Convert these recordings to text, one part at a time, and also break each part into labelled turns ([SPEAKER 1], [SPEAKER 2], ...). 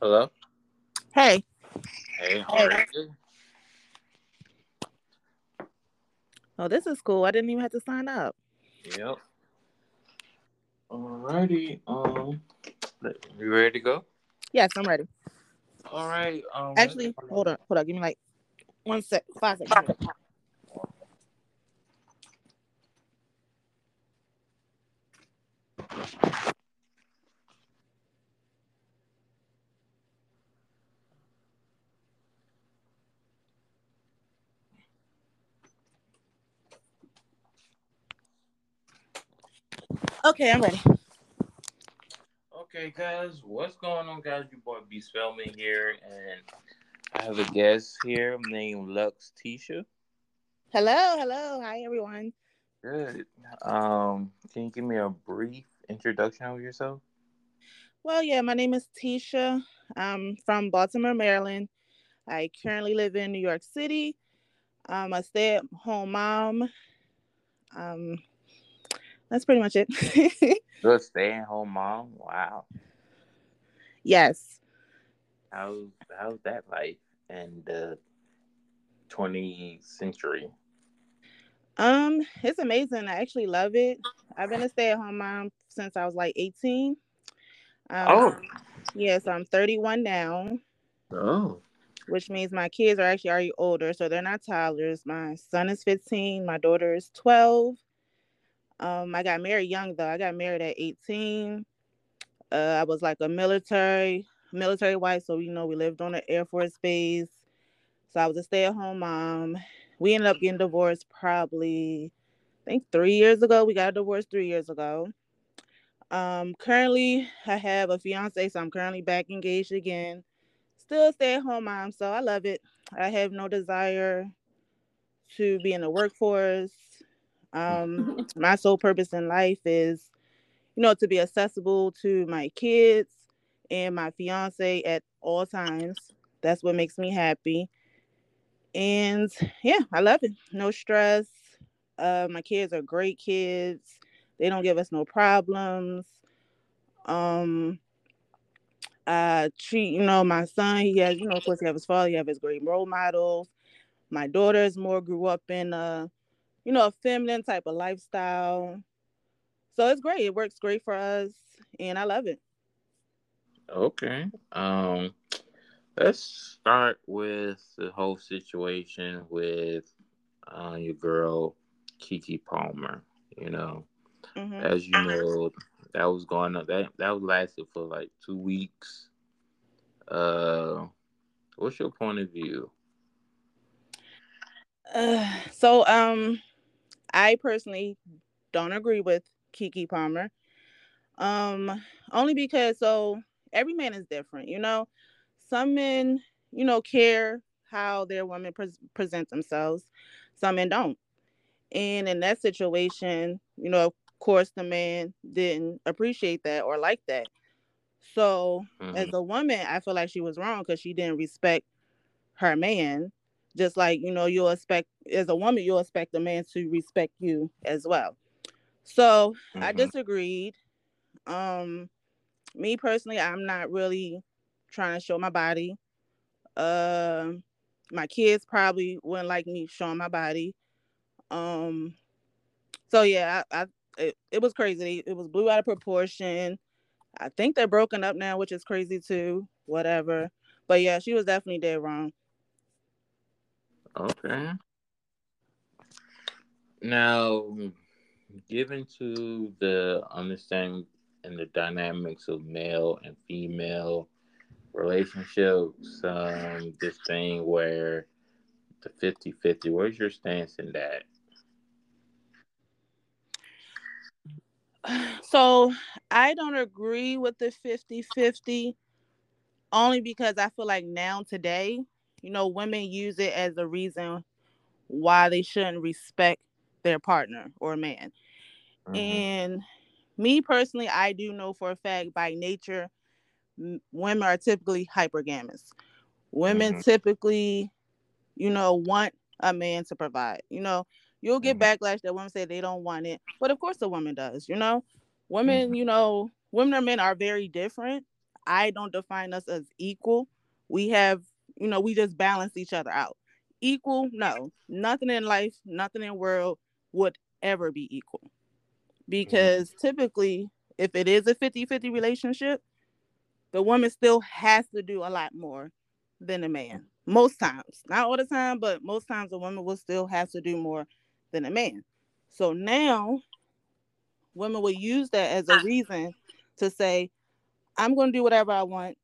[SPEAKER 1] Hello.
[SPEAKER 2] Hey.
[SPEAKER 1] Hey, how are you?
[SPEAKER 2] Oh, this is cool. I didn't even have to sign up.
[SPEAKER 1] Yep. Alrighty. Um, you ready to go?
[SPEAKER 2] Yes, I'm ready.
[SPEAKER 1] All right. Um,
[SPEAKER 2] Actually, hold on, hold on. Give me like one sec, five seconds. Okay, I'm ready.
[SPEAKER 1] Okay, guys, what's going on, guys? Your boy B Spellman here, and I have a guest here named Lux Tisha.
[SPEAKER 2] Hello, hello, hi everyone.
[SPEAKER 1] Good. Um, can you give me a brief introduction of yourself?
[SPEAKER 2] Well, yeah, my name is Tisha. I'm from Baltimore, Maryland. I currently live in New York City. I'm a stay-at-home mom. Um, that's pretty much it.
[SPEAKER 1] Good stay-at-home mom. Wow.
[SPEAKER 2] yes.
[SPEAKER 1] How's how's that life in the 20th century?
[SPEAKER 2] Um, it's amazing. I actually love it. I've been a stay-at-home mom since I was like 18. Um,
[SPEAKER 1] Oh.
[SPEAKER 2] yes, I'm 31 now,
[SPEAKER 1] Oh.
[SPEAKER 2] which means my kids are actually already older, so they're not toddlers. My son is 15, my daughter is 12. Um, I got married young though. I got married at 18. Uh, I was like a military military wife, so you know we lived on an Air Force base. So I was a stay-at-home mom. We ended up getting divorced probably, I think three years ago. We got divorced three years ago. Um, currently I have a fiance, so I'm currently back engaged again. Still a stay-at-home mom, so I love it. I have no desire to be in the workforce. Um, my sole purpose in life is, you know, to be accessible to my kids and my fiance at all times. That's what makes me happy. And yeah, I love it. No stress. Uh, my kids are great kids. They don't give us no problems. Um, I treat, you know, my son, he has, you know, of course, he have his father, he have his great role models. My daughters more grew up in a, you know, a feminine type of lifestyle. So it's great. It works great for us, and I love it.
[SPEAKER 1] Okay. Um, let's start with the whole situation with uh, your girl Keke Palmer. You know,
[SPEAKER 2] hmm
[SPEAKER 1] as you know, that was going on. That that was lasted for like two weeks. Uh, what's your point of view?
[SPEAKER 2] Uh, so, um, I personally don't agree with Keke Palmer. Um, only because so every man is different, you know. Some men, you know, care how their women pres present themselves. Some men don't. And in that situation, you know, of course, the man didn't appreciate that or like that. So, as
[SPEAKER 1] Mhm.
[SPEAKER 2] a woman, I feel like she was wrong because she didn't respect her man. Just like, you know, you'll expect, as a woman, you'll expect a man to respect you as well. So, I
[SPEAKER 1] Mhm.
[SPEAKER 2] disagreed. Um, me personally, I'm not really trying to show my body. Um, my kids probably wouldn't like me showing my body. Um, so yeah, I, I it, it was crazy. It was blew out of proportion. I think they're broken up now, which is crazy too. Whatever. But yeah, she was definitely dead wrong.
[SPEAKER 1] Okay. Now, given to the understanding and the dynamics of male and female relationships, um, this thing where the 50 50, where's your stance in that?
[SPEAKER 2] So I don't agree with the 50 50 only because I feel like now today, you know, women use it as a reason why they shouldn't respect their partner or man.
[SPEAKER 1] Mhm.
[SPEAKER 2] And me personally, I do know for a fact by nature, m- women are typically hypergamous. Women
[SPEAKER 1] Mhm.
[SPEAKER 2] typically, you know, want a man to provide. You know, you'll get
[SPEAKER 1] Mhm.
[SPEAKER 2] backlash that women say they don't want it, but of course a woman does. You know, women,
[SPEAKER 1] Mhm.
[SPEAKER 2] you know, women and men are very different. I don't define us as equal. We have, you know, we just balance each other out. Equal, no. Nothing in life, nothing in world would ever be equal. Because mm-hmm. typically, if it is a 50-50 relationship, the woman still has to do a lot more than a man. Most times. Not all the time, but most times a woman will still have to do more than a man. So now women will use that as a reason to say, I'm going to do whatever I want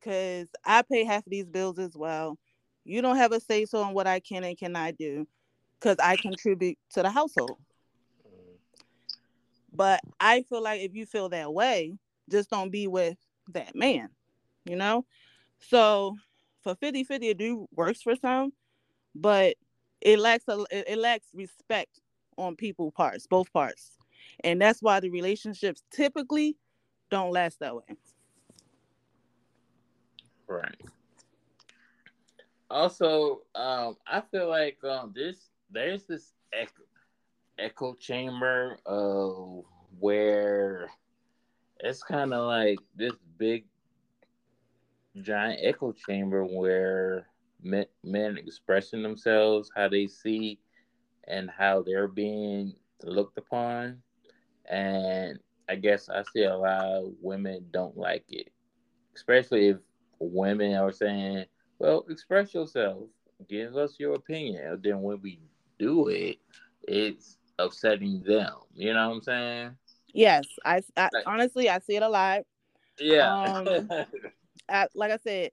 [SPEAKER 2] because I pay half of these bills as well. You don't have a say so on what I can and cannot do because I contribute to the household. But I feel like if you feel that way, just don't be with that man, you know? So for 50 50, it do works for some, but it lacks a, it lacks respect on people parts, both parts. And that's why the relationships typically don't last that way.
[SPEAKER 1] Right. Also, um, I feel like um, this there's this echo, echo chamber of where it's kind of like this big giant echo chamber where men, men expressing themselves how they see and how they're being looked upon and I guess I see a lot of women don't like it, especially if women are saying, "Well, express yourself, give us your opinion." And then when we do it, it's upsetting them. You know what I'm saying?
[SPEAKER 2] Yes, I, I like, honestly I see it a lot.
[SPEAKER 1] Yeah.
[SPEAKER 2] Um, I, like I said,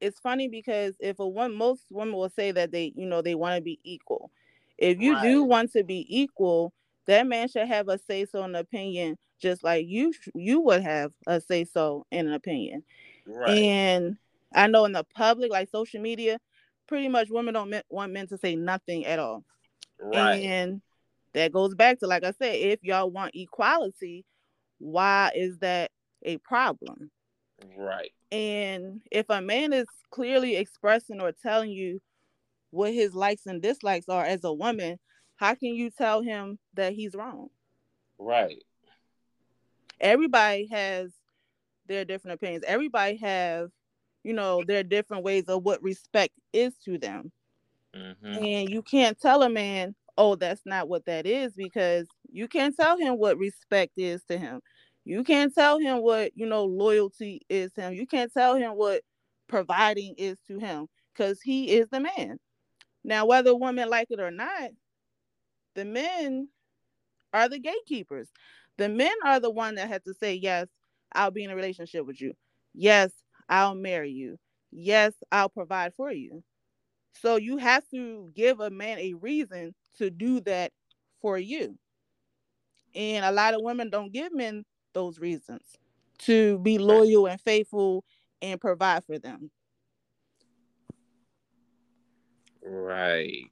[SPEAKER 2] it's funny because if a one most women will say that they you know they want to be equal. If you right. do want to be equal, that man should have a say so in opinion, just like you you would have a say so in an opinion. Right. And I know in the public, like social media, pretty much women don't want men to say nothing at all. Right. And that goes back to like I said, if y'all want equality, why is that a problem?
[SPEAKER 1] Right.
[SPEAKER 2] And if a man is clearly expressing or telling you what his likes and dislikes are as a woman, how can you tell him that he's wrong?
[SPEAKER 1] Right.
[SPEAKER 2] Everybody has their different opinions. Everybody have, you know, their different ways of what respect is to them. Mm-hmm. And you can't tell a man, oh, that's not what that is, because you can't tell him what respect is to him. You can't tell him what, you know, loyalty is to him. You can't tell him what providing is to him because he is the man. Now, whether women like it or not, the men are the gatekeepers. The men are the one that had to say, yes, I'll be in a relationship with you. Yes, I'll marry you. Yes, I'll provide for you. So you have to give a man a reason to do that for you. And a lot of women don't give men those reasons to be loyal and faithful and provide for them.
[SPEAKER 1] Right.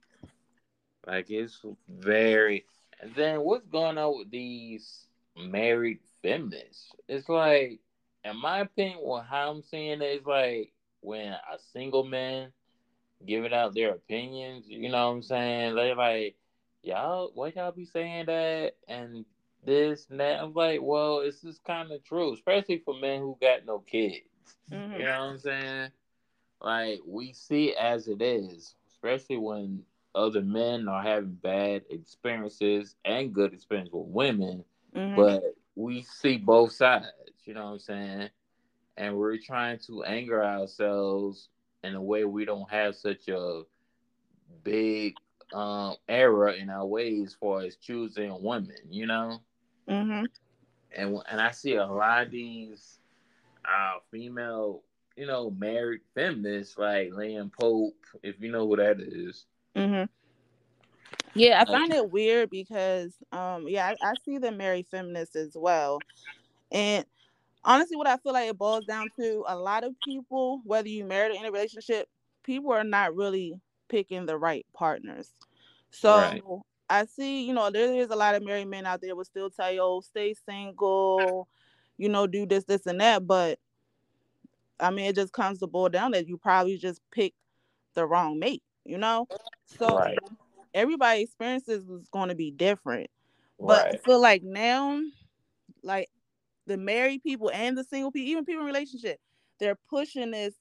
[SPEAKER 1] Like it's very. And then what's going on with these married feminists? It's like, in my opinion, well, how I'm seeing it is like when a single man giving out their opinions. You know what I'm saying? They're like, y'all, why y'all be saying that and this and that? I'm like, well, it's just kind of true, especially for men who got no kids. Mm-hmm. You know what I'm saying? Like we see as it is, especially when other men are having bad experiences and good experience with women, mm-hmm. but we see both sides, you know what I'm saying? And we're trying to anger ourselves in a way we don't have such a big um error in our ways as far as choosing women, you know?
[SPEAKER 2] Mm-hmm.
[SPEAKER 1] And and I see a lot of these uh female, you know, married feminists like Liam Pope, if you know who that is.
[SPEAKER 2] Mm-hmm. Yeah, I find it weird because, um, yeah, I, I see the married feminists as well, and honestly, what I feel like it boils down to a lot of people, whether you married or in a relationship, people are not really picking the right partners. So right. I see, you know, there is a lot of married men out there will still tell you, oh, stay single, you know, do this, this, and that. But I mean, it just comes to boil down that you probably just picked the wrong mate you know? So right. Everybody's experiences is going to be different. But right. I feel like now, like the married people and the single people, even people in relationship, they're pushing this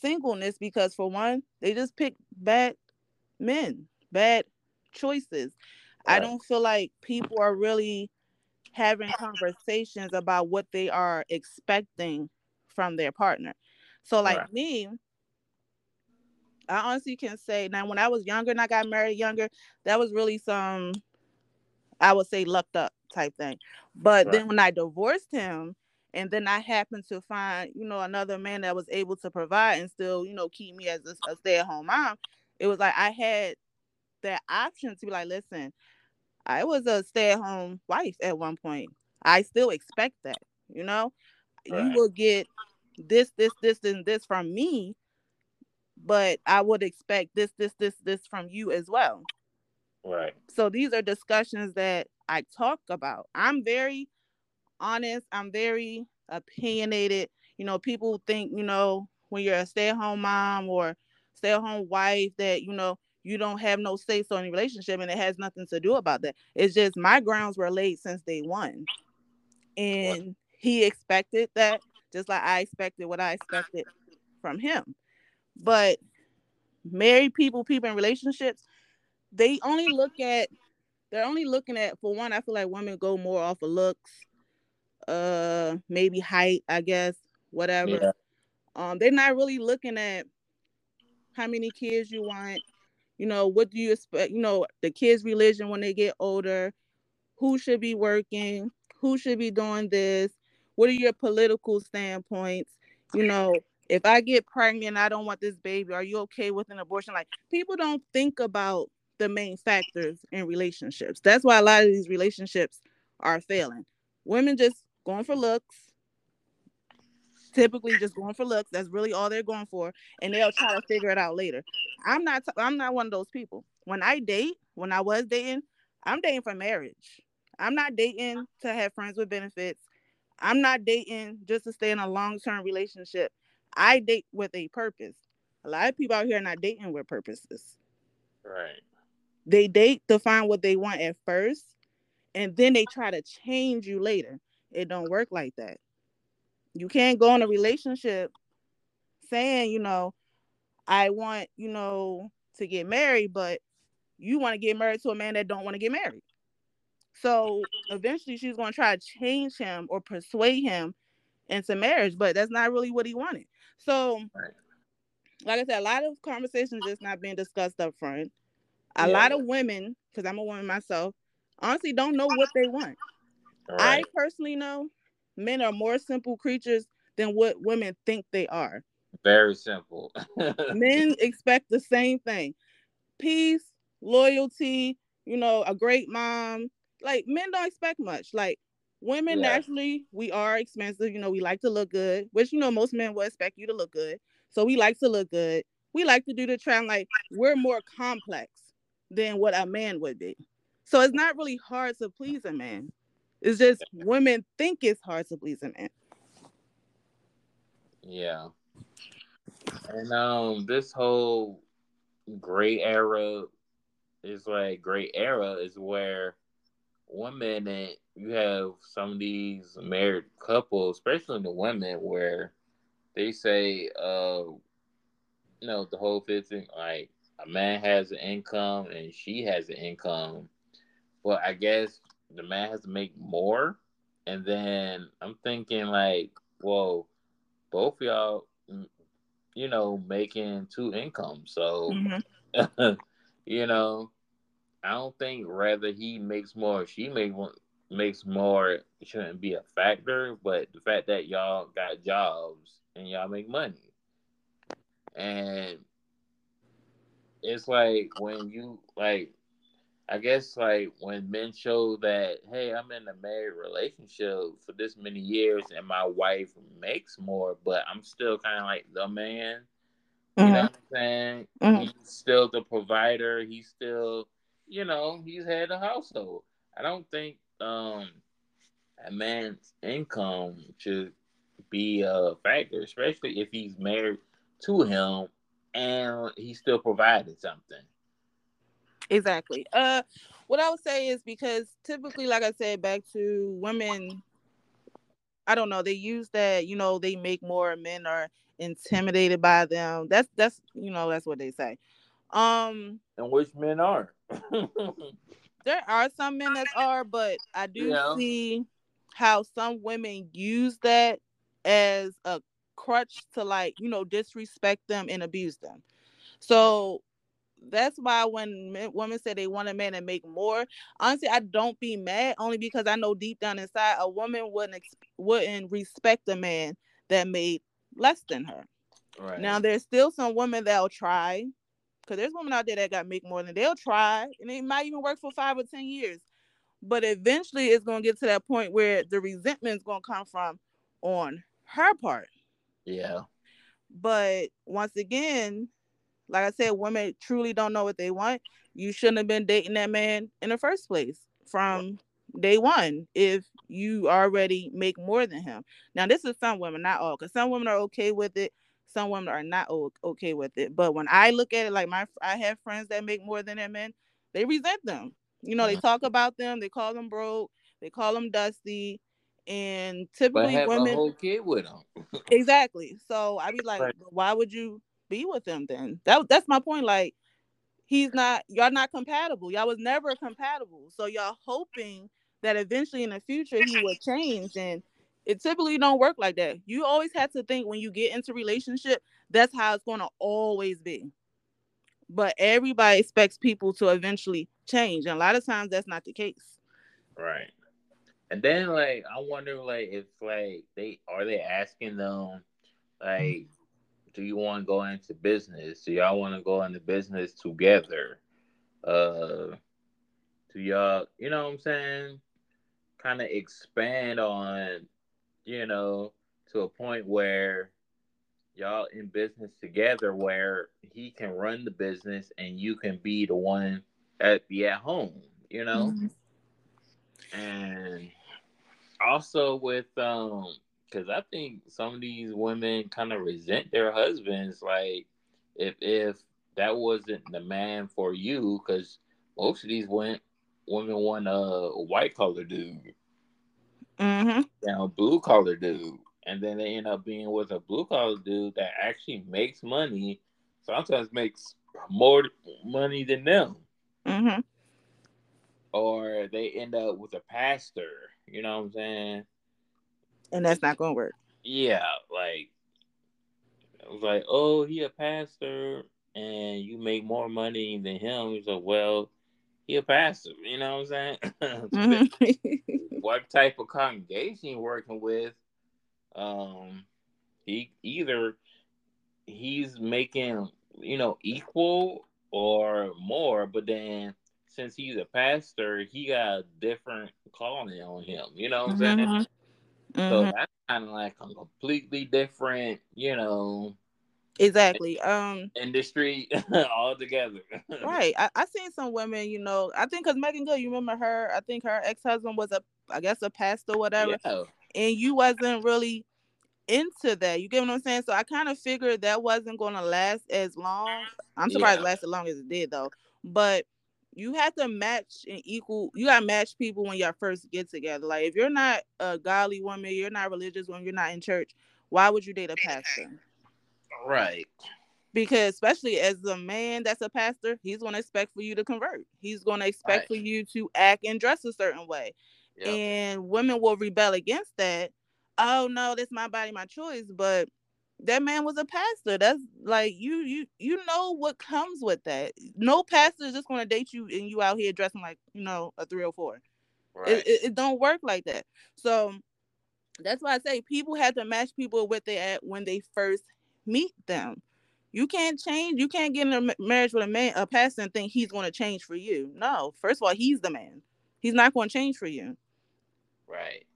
[SPEAKER 2] singleness because for one, they just pick bad men, bad choices. Right. I don't feel like people are really having conversations about what they are expecting from their partner. So like right. me, I honestly can say now when I was younger and I got married younger, that was really some I would say lucked up type thing. But right. then when I divorced him and then I happened to find, you know, another man that was able to provide and still, you know, keep me as a, a stay-at-home mom, it was like I had that option to be like, listen, I was a stay-at-home wife at one point. I still expect that, you know. Right. You will get this, this, this, and this from me, but I would expect this, this, this, this from you as well.
[SPEAKER 1] Right.
[SPEAKER 2] So these are discussions that I talk about. I'm very honest. I'm very opinionated. You know, people think, you know, when you're a stay-at-home mom or stay-at-home wife that, you know, you don't have no say so in the relationship and it has nothing to do about that. It's just my grounds were laid since day one. And he expected that just like I expected what I expected from him. But married people, people in relationships, they only look at they're only looking at for one, I feel like women go more off of looks, uh maybe height, I guess, whatever. Yeah. Um, they're not really looking at how many kids you want, you know, what do you expect, you know, the kids' religion when they get older, who should be working, who should be doing this, what are your political standpoints, you know, if I get pregnant, I don't want this baby. Are you okay with an abortion? Like people don't think about the main factors in relationships. That's why a lot of these relationships are failing. Women just going for looks, typically just going for looks. That's really all they're going for, and they'll try to figure it out later. I'm not. T- I'm not one of those people. When I date, when I was dating, I'm dating for marriage. I'm not dating to have friends with benefits. I'm not dating just to stay in a long term relationship. I date with a purpose. A lot of people out here are not dating with purposes.
[SPEAKER 1] Right.
[SPEAKER 2] They date to find what they want at first, and then they try to change you later. It don't work like that. You can't go in a relationship saying, you know, I want, you know, to get married, but you want to get married to a man that don't want to get married. So eventually she's going to try to change him or persuade him into marriage, but that's not really what he wanted. So, like I said, a lot of conversations just not being discussed up front. A yeah. lot of women, because I'm a woman myself, honestly don't know what they want. Right. I personally know men are more simple creatures than what women think they are.
[SPEAKER 1] Very simple.
[SPEAKER 2] men expect the same thing peace, loyalty, you know, a great mom. Like men don't expect much. Like women yeah. naturally, we are expensive. You know, we like to look good, which you know most men will expect you to look good. So we like to look good. We like to do the trend. Like we're more complex than what a man would be. So it's not really hard to please a man. It's just women think it's hard to please a man.
[SPEAKER 1] Yeah. And um this whole gray era is like gray era is where one minute you have some of these married couples, especially the women, where they say, uh, you know, the whole thing like a man has an income and she has an income, but I guess the man has to make more. And then I'm thinking like, well, both y'all, mm, you know, making two incomes, so mm-hmm. you know, I don't think rather he makes more, she make makes more shouldn't be a factor, but the fact that y'all got jobs and y'all make money. And it's like when you like I guess like when men show that, hey, I'm in a married relationship for this many years and my wife makes more, but I'm still kind of like the man. You mm-hmm. know what I'm saying? Mm-hmm. He's still the provider. He's still, you know, he's head of household. I don't think um a man's income should be a factor, especially if he's married to him and he's still providing something.
[SPEAKER 2] Exactly. Uh, what I would say is because typically, like I said, back to women, I don't know. They use that, you know, they make more men are intimidated by them. That's that's you know, that's what they say. Um
[SPEAKER 1] and which men are?
[SPEAKER 2] there are some men that are, but I do yeah. see how some women use that as a crutch to like, you know, disrespect them and abuse them. So that's why when men, women say they want a man to make more, honestly, I don't be mad only because I know deep down inside a woman wouldn't wouldn't respect a man that made less than her. Right. Now there's still some women that'll try, because there's women out there that got make more than they'll try, and it might even work for five or ten years. But eventually, it's gonna get to that point where the resentment is gonna come from on her part.
[SPEAKER 1] Yeah.
[SPEAKER 2] But once again, like I said, women truly don't know what they want. You shouldn't have been dating that man in the first place from day one if you already make more than him. Now, this is some women, not all, because some women are okay with it. Some women are not okay with it. But when I look at it, like my, I have friends that make more than their men. They resent them. You know, they mm-hmm. talk about them. They call them broke. They call them dusty. And typically, but have women a
[SPEAKER 1] whole kid with them.
[SPEAKER 2] exactly. So I'd be like, right. why would you be with them then. That that's my point. Like he's not y'all not compatible. Y'all was never compatible. So y'all hoping that eventually in the future he would change and it typically don't work like that. You always have to think when you get into relationship, that's how it's going to always be. But everybody expects people to eventually change, and a lot of times that's not the case.
[SPEAKER 1] Right. And then like I wonder like if like they are they asking them like do you want to go into business? Do y'all want to go into business together? Uh, do y'all, you know what I'm saying? Kind of expand on, you know, to a point where y'all in business together where he can run the business and you can be the one at be at home, you know? Mm-hmm. And also with um because I think some of these women kind of resent their husbands. Like, if if that wasn't the man for you, because most of these women women want a white collar dude,
[SPEAKER 2] mm-hmm.
[SPEAKER 1] you know, blue collar dude, and then they end up being with a blue collar dude that actually makes money. Sometimes makes more money than them.
[SPEAKER 2] Mm-hmm.
[SPEAKER 1] Or they end up with a pastor. You know what I'm saying?
[SPEAKER 2] and that's not gonna work.
[SPEAKER 1] Yeah, like it was like, oh, he a pastor, and you make more money than him. He's like, well, he a pastor. You know what I'm saying? mm-hmm. what type of congregation you working with? Um, he either he's making you know equal or more, but then since he's a pastor, he got a different calling on him. You know what I'm mm-hmm. saying? Mm-hmm. So that's kind of like a completely different, you know.
[SPEAKER 2] Exactly. Um
[SPEAKER 1] industry altogether.
[SPEAKER 2] right. I, I seen some women, you know, I think because Meagan Good, you remember her, I think her ex-husband was a I guess a pastor, whatever. Yeah. And you wasn't really into that. You get what I'm saying? So I kind of figured that wasn't gonna last as long. I'm surprised yeah. it lasted as long as it did though. But you have to match and equal you gotta match people when y'all first get together like if you're not a godly woman you're not religious when you're not in church why would you date a pastor
[SPEAKER 1] right
[SPEAKER 2] because especially as a man that's a pastor he's going to expect for you to convert he's going to expect right. for you to act and dress a certain way yep. and women will rebel against that oh no that's my body my choice but that man was a pastor. That's like you you you know what comes with that. No pastor is just going to date you and you out here dressing like you know a three or four. Right. It, it, it, don't work like that. So that's why I say people have to match people with they at when they first meet them. You can't change. You can't get in a marriage with a man, a pastor, and think he's going to change for you. No, first of all, he's the man. He's not going to change for you.
[SPEAKER 1] Right.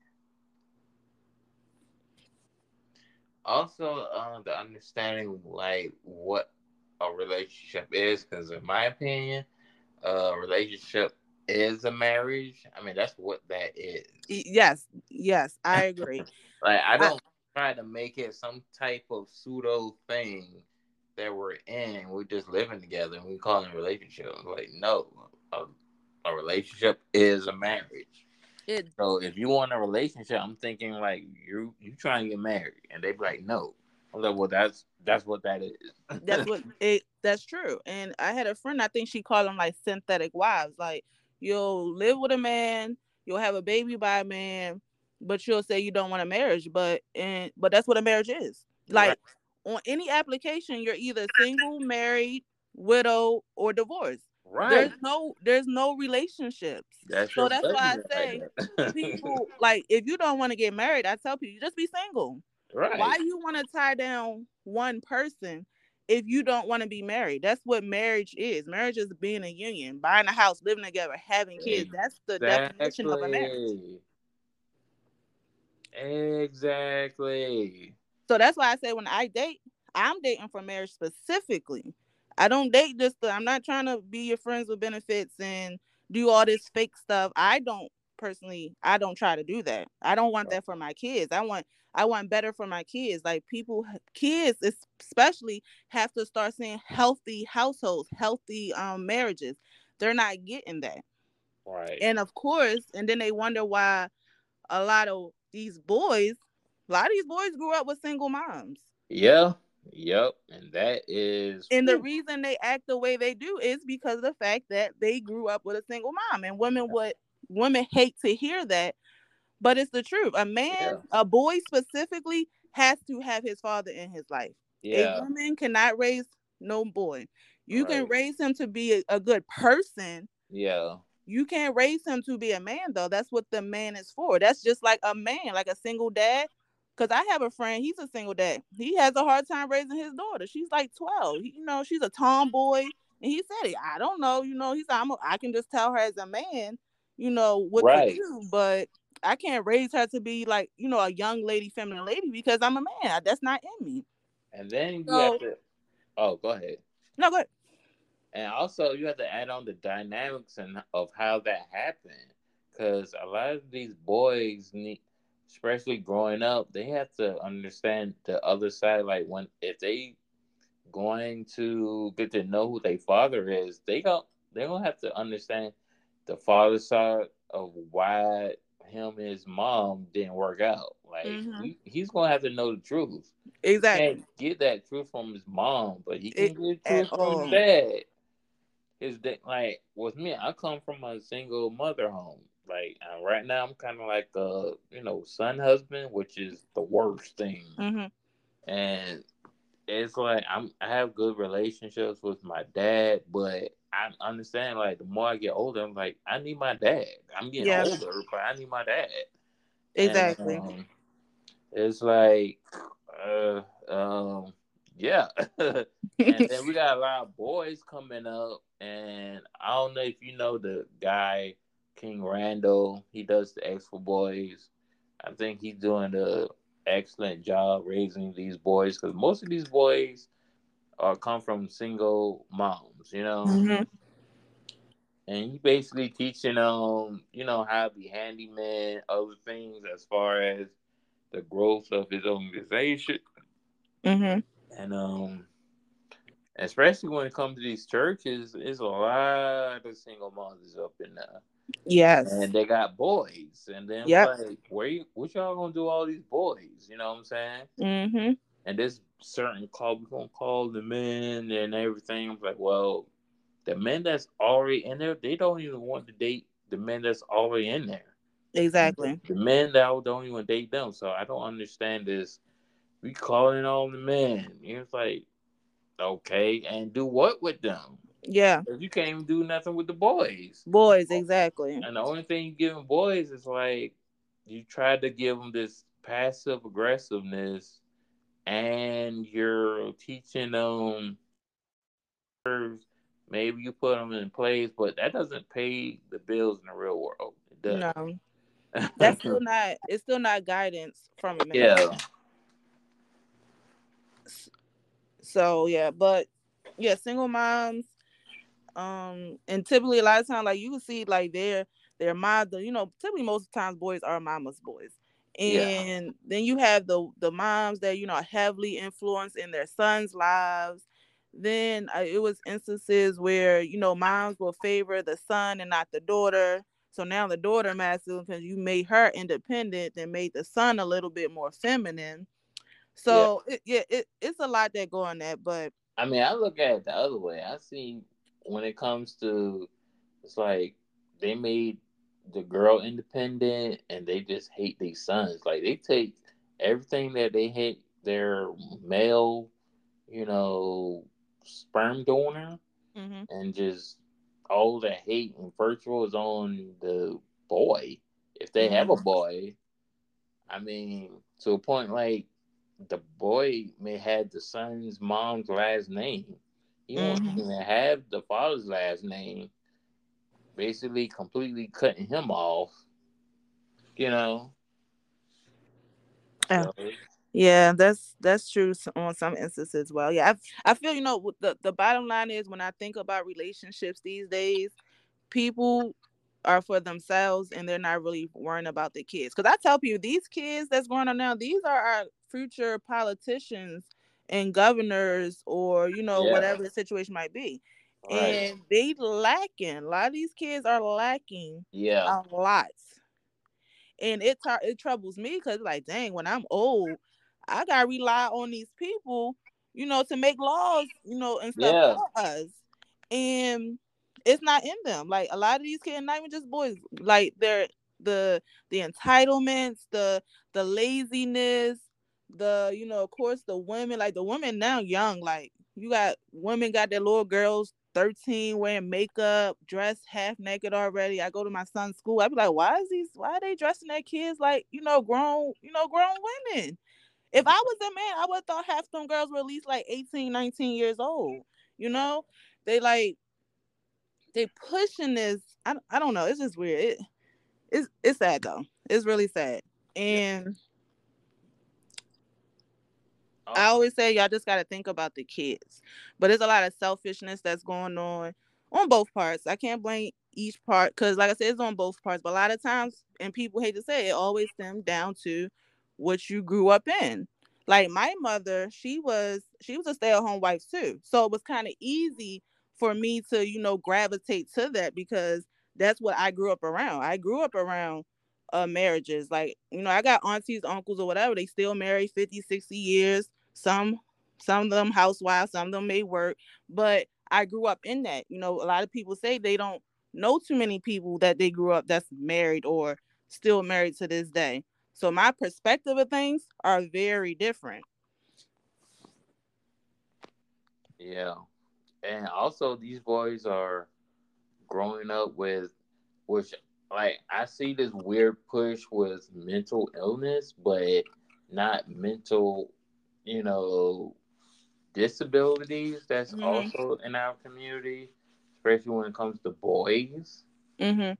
[SPEAKER 1] also uh, the understanding like what a relationship is because in my opinion a relationship is a marriage i mean that's what that is
[SPEAKER 2] yes yes i agree
[SPEAKER 1] like i don't try to make it some type of pseudo thing that we're in we're just living together and we call it a relationship like no a, a relationship is a marriage
[SPEAKER 2] It,
[SPEAKER 1] so if you want a relationship, I'm thinking like you you trying to get married, and they be like, no. I'm like, well, that's that's what that is.
[SPEAKER 2] that's what it. That's true. And I had a friend. I think she called them like synthetic wives. Like you'll live with a man, you'll have a baby by a man, but you'll say you don't want a marriage. But and but that's what a marriage is. Like right. on any application, you're either single, married, widow, or divorced. Right. There's no there's no relationships. That's so that's why I say people like if you don't want to get married, I tell people just be single. Right. Why you want to tie down one person if you don't want to be married? That's what marriage is. Marriage is being a union, buying a house, living together, having kids. That's the exactly. definition of a marriage.
[SPEAKER 1] Exactly.
[SPEAKER 2] So that's why I say when I date, I'm dating for marriage specifically. I don't date just to, I'm not trying to be your friends with benefits and do all this fake stuff. I don't personally, I don't try to do that. I don't want that for my kids. I want I want better for my kids. Like people kids especially have to start seeing healthy households, healthy um marriages. They're not getting that. Right. And of course, and then they wonder why a lot of these boys, a lot of these boys grew up with single moms.
[SPEAKER 1] Yeah. Yep, and that is
[SPEAKER 2] And the reason they act the way they do is because of the fact that they grew up with a single mom. And women would women hate to hear that, but it's the truth. A man, yeah. a boy specifically, has to have his father in his life. Yeah. A woman cannot raise no boy. You right. can raise him to be a, a good person.
[SPEAKER 1] Yeah.
[SPEAKER 2] You can't raise him to be a man though. That's what the man is for. That's just like a man, like a single dad. Cause I have a friend, he's a single dad. He has a hard time raising his daughter. She's like 12. He, you know, she's a tomboy. And he said it. I don't know. You know, he's I'm a, I can just tell her as a man, you know, what right. to do, but I can't raise her to be like, you know, a young lady, feminine lady because I'm a man. That's not in me.
[SPEAKER 1] And then you so, have to Oh, go ahead.
[SPEAKER 2] No, go ahead.
[SPEAKER 1] And also you have to add on the dynamics and of how that happened. Cause a lot of these boys need especially growing up, they have to understand the other side. Like when if they going to get to know who their father is, they don't they don't have to understand the father side of why him and his mom didn't work out. Like mm-hmm. he, he's gonna have to know the truth.
[SPEAKER 2] Exactly. He
[SPEAKER 1] can't get that truth from his mom, but he can it, get truth from his dad. His dad, like with me, I come from a single mother home. Like uh, right now, I'm kind of like a you know son husband, which is the worst thing. Mm-hmm. And it's like I'm I have good relationships with my dad, but I understand like the more I get older, I'm like I need my dad. I'm getting yeah. older, but I need my dad.
[SPEAKER 2] Exactly. And, um,
[SPEAKER 1] it's like, uh, um, yeah. and then we got a lot of boys coming up, and I don't know if you know the guy King Randall. He does the X for Boys. I think he's doing an excellent job raising these boys because most of these boys are come from single moms, you know. Mm-hmm. And he basically teaching them, you know, how to be handyman, other things as far as the growth of his organization. Mm-hmm. And um, especially when it comes to these churches, there's a lot of single mothers up in there.
[SPEAKER 2] Yes.
[SPEAKER 1] And they got boys. And then yep. like, where you, what y'all gonna do all these boys? You know what I'm saying? Mm-hmm. And this certain call we gonna call the men and everything. I'm like, well, the men that's already in there, they don't even want to date the men that's already in there.
[SPEAKER 2] Exactly.
[SPEAKER 1] The, the men that don't even date them. So I don't understand this. We calling all the men. It's like, okay, and do what with them?
[SPEAKER 2] Yeah.
[SPEAKER 1] You can't even do nothing with the boys.
[SPEAKER 2] Boys, exactly.
[SPEAKER 1] And the only thing you give them boys is like you try to give them this passive aggressiveness and you're teaching them maybe you put them in place, but that doesn't pay the bills in the real world.
[SPEAKER 2] No. That's still not it's still not guidance from a man.
[SPEAKER 1] Yeah.
[SPEAKER 2] So yeah, but yeah, single moms um, and typically a lot of times, like you can see, like their their mother, you know, typically most of the times boys are mama's boys. And yeah. then you have the the moms that you know heavily influenced in their sons' lives. Then uh, it was instances where you know moms will favor the son and not the daughter. So now the daughter masculine because you made her independent and made the son a little bit more feminine. So yeah, it, yeah it, it's a lot that go on that. But
[SPEAKER 1] I mean, I look at it the other way. I see when it comes to it's like they made the girl independent and they just hate these sons. Like they take everything that they hate their male, you know, sperm donor mm-hmm. and just all the hate and virtual is on the boy. If they mm-hmm. have a mm-hmm. boy, I mean, to a point like the boy may have the son's mom's last name. He mm-hmm. won't even have the father's last name. Basically, completely cutting him off. You know.
[SPEAKER 2] Yeah. So, yeah, that's that's true on some instances. As Well, yeah, I, I feel you know the the bottom line is when I think about relationships these days, people are for themselves and they're not really worrying about the kids. Because I tell people these kids that's going on now, these are our future politicians and governors or you know yeah. whatever the situation might be. Right. And they lacking. A lot of these kids are lacking.
[SPEAKER 1] Yeah,
[SPEAKER 2] a lot. And it it troubles me because like, dang, when I'm old, I gotta rely on these people, you know, to make laws, you know, and stuff yeah. for us. And it's not in them. Like a lot of these kids, not even just boys, like they're the the entitlements, the the laziness, the you know, of course, the women, like the women now young, like you got women got their little girls 13 wearing makeup, dressed half naked already. I go to my son's school. I be like, why is these why are they dressing their kids like, you know, grown, you know, grown women? If I was a man, I would have thought half them girls were at least like 18, 19 years old. You know, they like they pushing this. I, I don't know. It's just weird. It, it's it's sad though. It's really sad. And oh. I always say y'all just gotta think about the kids. But there's a lot of selfishness that's going on on both parts. I can't blame each part because like I said, it's on both parts. But a lot of times, and people hate to say it, it always stems down to what you grew up in. Like my mother, she was she was a stay-at-home wife too. So it was kind of easy for me to, you know, gravitate to that because that's what I grew up around. I grew up around uh marriages. Like, you know, I got aunties, uncles or whatever, they still married 50, 60 years. Some some of them housewives, some of them may work, but I grew up in that. You know, a lot of people say they don't know too many people that they grew up that's married or still married to this day. So my perspective of things are very different.
[SPEAKER 1] Yeah. And also these boys are growing up with which like I see this weird push with mental illness, but not mental, you know, disabilities that's mm-hmm. also in our community, especially when it comes to boys.
[SPEAKER 2] Mm-hmm.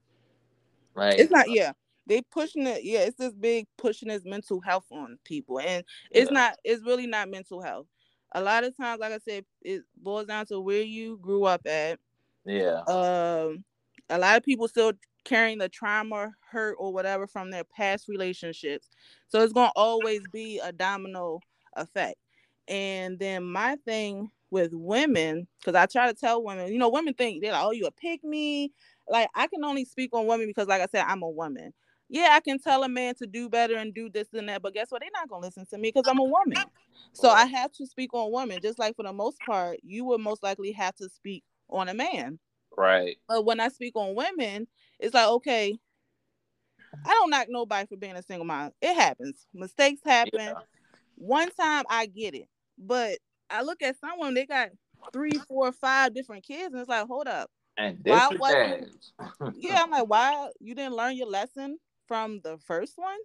[SPEAKER 2] Like it's not yeah they pushing it yeah it's this big pushing this mental health on people and it's yeah. not it's really not mental health a lot of times like i said it boils down to where you grew up at
[SPEAKER 1] yeah
[SPEAKER 2] um a lot of people still carrying the trauma hurt or whatever from their past relationships so it's going to always be a domino effect and then my thing with women because i try to tell women you know women think they're like oh you a pick me like i can only speak on women because like i said i'm a woman yeah, I can tell a man to do better and do this and that, but guess what? They're not gonna listen to me because I'm a woman. So I have to speak on women. Just like for the most part, you would most likely have to speak on a man.
[SPEAKER 1] Right.
[SPEAKER 2] But when I speak on women, it's like, okay, I don't knock nobody for being a single mom. It happens. Mistakes happen. Yeah. One time I get it. But I look at someone, they got three, four, five different kids, and it's like, hold up.
[SPEAKER 1] And this
[SPEAKER 2] why, yeah, I'm like, why you didn't learn your lesson from the first one.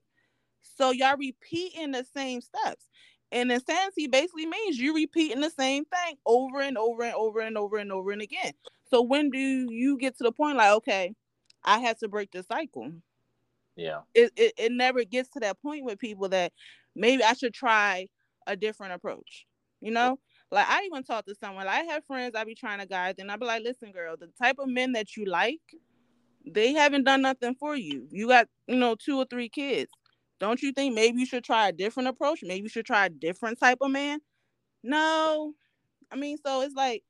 [SPEAKER 2] So y'all repeating the same steps. And insanity basically means you repeating the same thing over and over and over and over and over and again. So when do you get to the point like, okay, I have to break the cycle?
[SPEAKER 1] Yeah.
[SPEAKER 2] It, it it never gets to that point with people that maybe I should try a different approach. You know? Like I even talk to someone, like I have friends I be trying to guide, and I be like, listen, girl, the type of men that you like, they haven't done nothing for you. You got, you know, two or three kids. Don't you think maybe you should try a different approach? Maybe you should try a different type of man? No. I mean, so it's like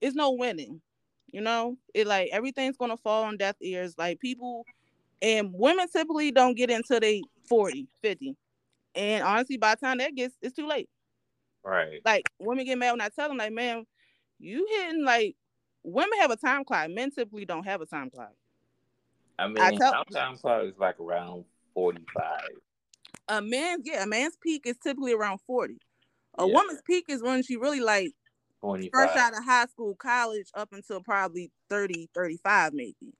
[SPEAKER 2] it's no winning. You know, it like everything's gonna fall on deaf ears. Like people And women typically don't get into they 40, 50. And honestly, by the time that gets, it's too late.
[SPEAKER 1] Right.
[SPEAKER 2] Like women get mad when I tell them, like, man, you hitting like women have a time clock. Men typically don't have a time clock.
[SPEAKER 1] I mean, I tell, time clock is like around 45.
[SPEAKER 2] A man's yeah, a man's peak is typically around 40. A yeah. woman's peak is when she really like 25. first out of high school, college, up until probably 30, 35 maybe.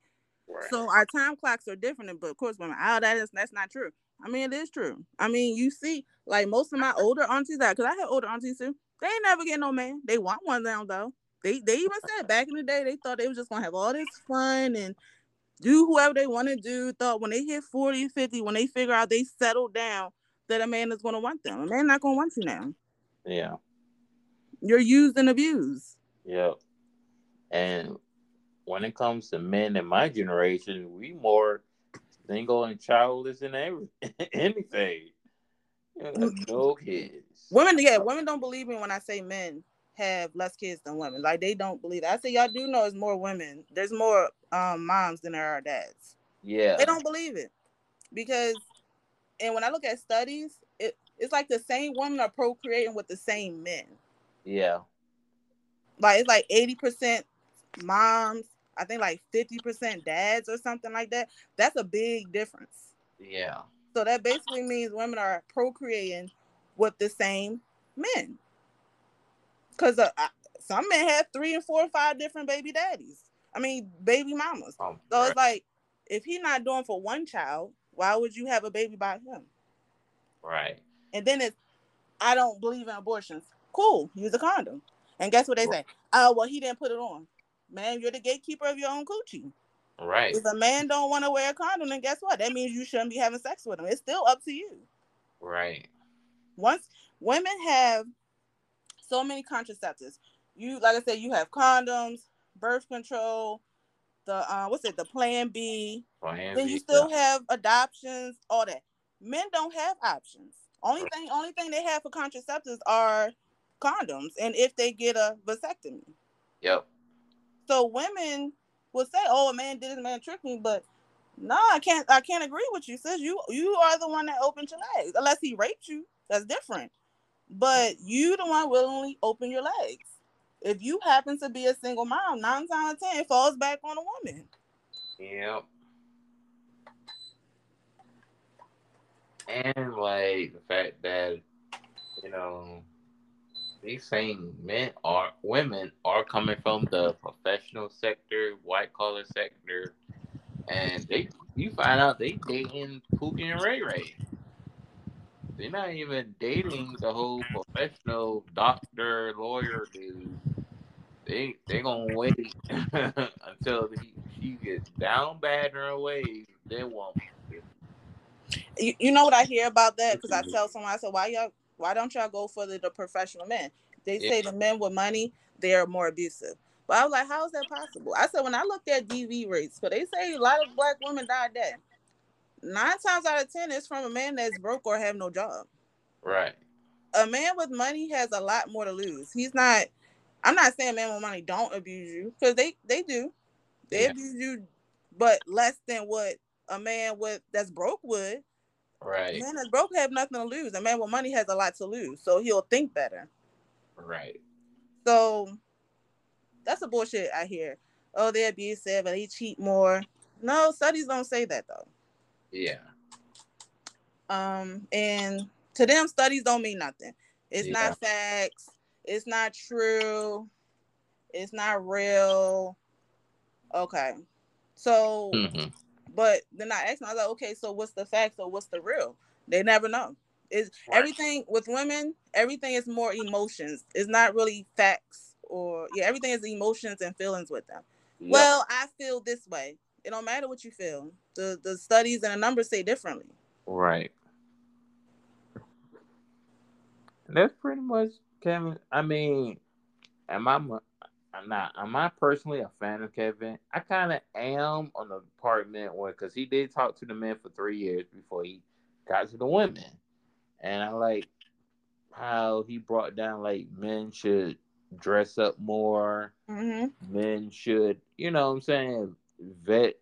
[SPEAKER 2] Right. So our time clocks are different, but of course, women, oh, that is that's not true. I mean, it is true. I mean, you see, like most of my older aunties, that because I had older aunties too, they ain't never get no man. They want one now though. They they even said back in the day they thought they was just gonna have all this fun and do whoever they want to do. Thought when they hit 40, 50, when they figure out they settle down, that a man is gonna want them. A man not gonna want you now.
[SPEAKER 1] Yeah.
[SPEAKER 2] You're used and abused.
[SPEAKER 1] Yep. And when it comes to men in my generation, we more single and childless than every anything. No kids.
[SPEAKER 2] Women, yeah, women don't believe me when I say men have less kids than women. Like they don't believe. It. I say y'all do know it's more women. There's more um moms than there are dads.
[SPEAKER 1] Yeah.
[SPEAKER 2] They don't believe it because, and when I look at studies, it it's like the same women are procreating with the same men.
[SPEAKER 1] Yeah.
[SPEAKER 2] Like it's like eighty percent moms. I think like fifty percent dads or something like that. That's a big difference.
[SPEAKER 1] Yeah.
[SPEAKER 2] So that basically means women are procreating with the same men. Because uh, some men have three and four or five different baby daddies. I mean, baby mamas. Oh, so it's like, if he's not doing for one child, why would you have a baby by him?
[SPEAKER 1] Right.
[SPEAKER 2] And then it's, I don't believe in abortions. Cool, use a condom. And guess what they say? Oh, well, he didn't put it on. Man, you're the gatekeeper of your own coochie.
[SPEAKER 1] Right.
[SPEAKER 2] If a man don't want to wear a condom, then guess what? That means you shouldn't be having sex with him. It's still up to you.
[SPEAKER 1] Right.
[SPEAKER 2] Once women have so many contraceptives. You like I said, you have condoms, birth control, the uh, what's it, the Plan B. Plan then B, you still yeah. have adoptions, all that. Men don't have options. Only thing, only thing they have for contraceptives are condoms, and if they get a vasectomy.
[SPEAKER 1] Yep.
[SPEAKER 2] So women will say, "Oh, a man did this, man tricked me," but no, I can't. I can't agree with you, sis. You you are the one that opened your legs, unless he raped you. That's different but you the one willingly open your legs. If you happen to be a single mom, nine times out of ten, it falls back on a woman.
[SPEAKER 1] Yep. And like the fact that you know these same men are women are coming from the professional sector, white collar sector, and they you find out they dating Pookie and Ray Ray. They're not even dating the whole professional doctor lawyer dude. They they gonna wait until he, she gets down bad in her ways. They won't.
[SPEAKER 2] You, you know what I hear about that? Because I tell someone, I said, why y'all, why don't y'all go for the, the professional men? They yeah. say the men with money, they're more abusive. But I was like, how is that possible? I said, when I looked at DV rates, but they say a lot of black women die dead nine times out of ten it's from a man that's broke or have no job.
[SPEAKER 1] Right.
[SPEAKER 2] A man with money has a lot more to lose. He's not. I'm not saying men with money don't abuse you because they they do. They yeah. abuse you, but less than what a man with that's broke would.
[SPEAKER 1] Right.
[SPEAKER 2] A man that's broke have nothing to lose. A man with money has a lot to lose, so he'll think better.
[SPEAKER 1] Right.
[SPEAKER 2] So that's a bullshit I hear. Oh, they're abusive and they cheat more. No, studies don't say that though.
[SPEAKER 1] Yeah.
[SPEAKER 2] Um, and to them, studies don't mean nothing. It's yeah. not facts. It's not true. It's not real. Okay. So, mm-hmm. But then I asked them, I was like, okay, so what's the facts or what's the real? They never know. Is right. everything with women, everything is more emotions. It's not really facts or yeah, everything is emotions and feelings with them. Yep. Well, I feel this way. It don't matter what you feel. The the studies and the numbers say differently.
[SPEAKER 1] Right. That's pretty much Kevin. I mean, am I? I'm not. Am I personally a fan of Kevin? I kind of am on the department one because he did talk to the men for three years before he got to the women, and I like how he brought down like men should dress up more.
[SPEAKER 2] Mm-hmm.
[SPEAKER 1] Men should, you know, what I'm saying, vet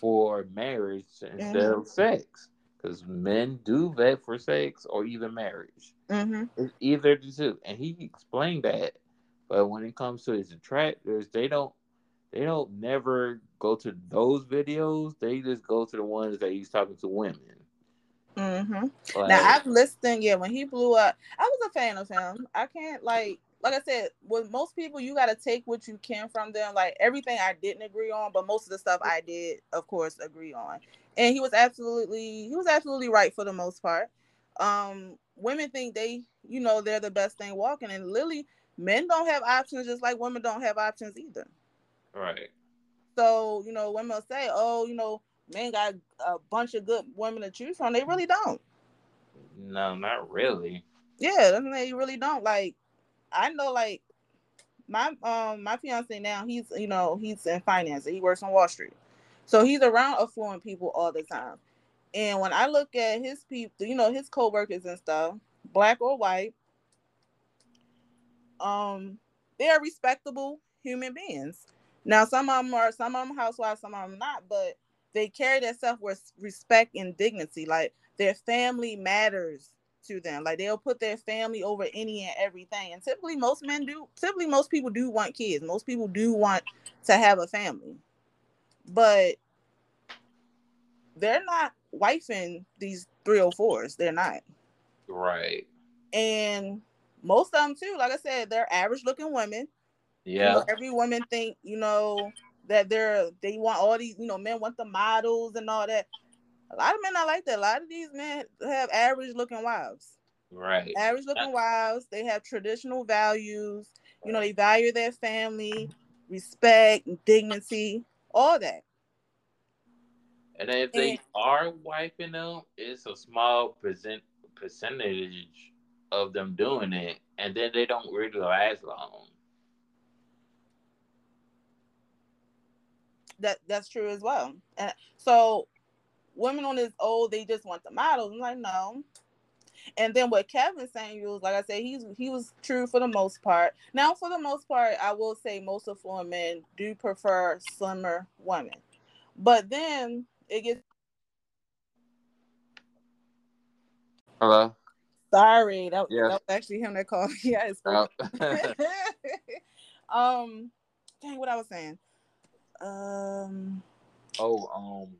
[SPEAKER 1] for marriage instead mm-hmm. of sex. Because men do vet for sex or even marriage. Mm-hmm. It's either the two. And he explained that. But when it comes to his detractors, they don't they don't never go to those videos. They just go to the ones that he's talking to women.
[SPEAKER 2] Mm-hmm. Like, now I've listened. Yeah, when he blew up, I was a fan of him. I can't like like I said, with most people, you got to take what you can from them. Like everything I didn't agree on, but most of the stuff I did, of course, agree on. And he was absolutely, he was absolutely right for the most part. Um, women think they, you know, they're the best thing walking, and Lily, men don't have options just like women don't have options either.
[SPEAKER 1] Right.
[SPEAKER 2] So you know, women will say, "Oh, you know, men got a bunch of good women to choose from." They really don't.
[SPEAKER 1] No, not really.
[SPEAKER 2] Yeah, they really don't. Like I know like my um my fiance now he's you know he's in finance he works on Wall Street, so he's around affluent people all the time. And when I look at his people, you know his coworkers and stuff, black or white, um, they are respectable human beings. Now some of them are some of them housewives, some of them not, but they carry themselves with respect and dignity. Like their family matters to them. Like they'll put their family over any and everything. And typically most men do typically most people do want kids. Most people do want to have a family. But they're not wifing these 304s. They're not.
[SPEAKER 1] Right.
[SPEAKER 2] And most of them too, like I said, they're average looking women.
[SPEAKER 1] Yeah.
[SPEAKER 2] You know, every woman think, you know, that they're they want all these, you know, men want the models and all that. A lot of men are like that. A lot of these men have average looking wives.
[SPEAKER 1] Right.
[SPEAKER 2] Average looking wives. They have traditional values. You know, they value their family, respect, dignity, all that.
[SPEAKER 1] And if they and, are wiping them, it's a small percent percentage of them doing it, and then they don't really last long.
[SPEAKER 2] That that's true as well. And so women on this old, they just want the models. I'm like, no. And then what Kevin saying was, like I said, he's he was true for the most part. Now, for the most part, I will say most affluent men do prefer slimmer women. But then it gets
[SPEAKER 1] Hello.
[SPEAKER 2] Sorry, that, yes. that was actually him that called me. Yeah, it's oh. um, dang, what I was saying. Um.
[SPEAKER 1] Oh, um,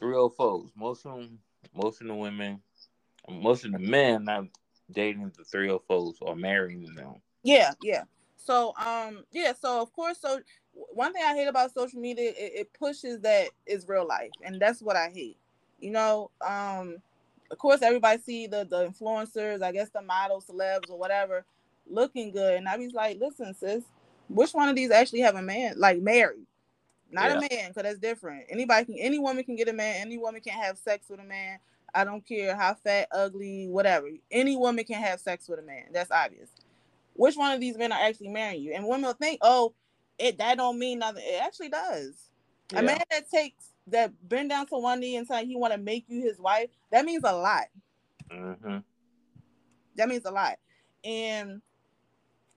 [SPEAKER 1] 304s. Most of them, most of the women, most of the men not dating the 304s or marrying them.
[SPEAKER 2] Yeah, yeah. So um yeah, so of course so one thing I hate about social media it, it pushes that is real life and that's what I hate. You know, um of course everybody see the the influencers, I guess the models, celebs or whatever looking good and I was like, listen sis, which one of these actually have a man like married? not yeah. a man, because that's different. Anybody can, any woman can get a man. Any woman can have sex with a man. I don't care how fat, ugly, whatever. Any woman can have sex with a man. That's obvious. Which one of these men are actually marrying you? And women will think, oh, it that don't mean nothing. It actually does. Yeah. A man that takes that bend down to one knee and say he want to make you his wife, that means a lot. Mm-hmm. That means a lot. And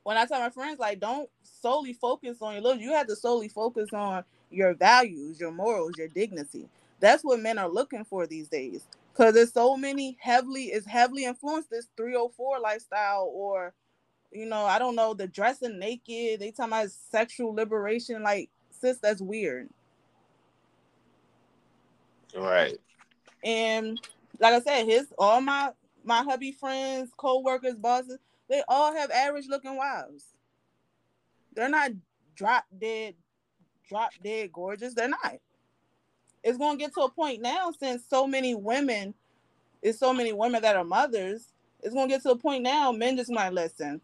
[SPEAKER 2] when I tell my friends, like, don't solely focus on your looks, you have to solely focus on your values, your morals, your dignity. That's what men are looking for these days. Because there's so many heavily is heavily influenced this 304 lifestyle or you know, I don't know, the dressing naked, they talking about sexual liberation. Like, sis, that's weird.
[SPEAKER 1] Right.
[SPEAKER 2] And like I said, his all my my hubby friends, co-workers, bosses, they all have average looking wives. They're not drop dead drop dead gorgeous. They're not. It's gonna get to a point now since so many women, it's so many women that are mothers. It's gonna get to a point now. Men just might listen.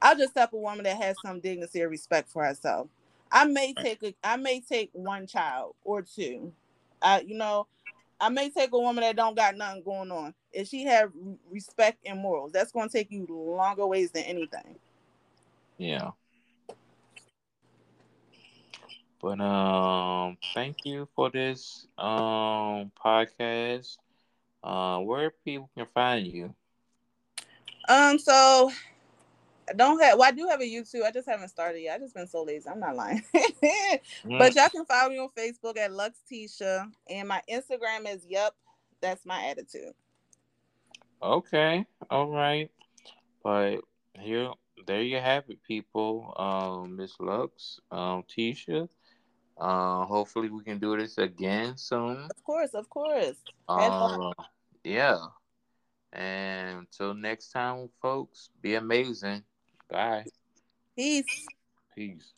[SPEAKER 2] I'll just step a woman that has some dignity or respect for herself. I may take a, I may take one child or two. I, you know, I may take a woman that don't got nothing going on. If she have respect and morals, that's gonna take you longer ways than anything.
[SPEAKER 1] Yeah. But um, thank you for this um podcast. Uh, where people can find you?
[SPEAKER 2] Um, so I don't have. Well, I do have a YouTube. I just haven't started yet. I just been so lazy. I'm not lying. mm. But y'all can follow me on Facebook at Lux Tisha, and my Instagram is Yup. That's my attitude.
[SPEAKER 1] Okay. All right. But here, there you have it, people. Um, Miss Lux, um, Tisha. Uh, hopefully we can do this again soon.
[SPEAKER 2] Of course, of course.
[SPEAKER 1] Uh, yeah. And until next time, folks, be amazing. Bye.
[SPEAKER 2] Peace.
[SPEAKER 1] Peace.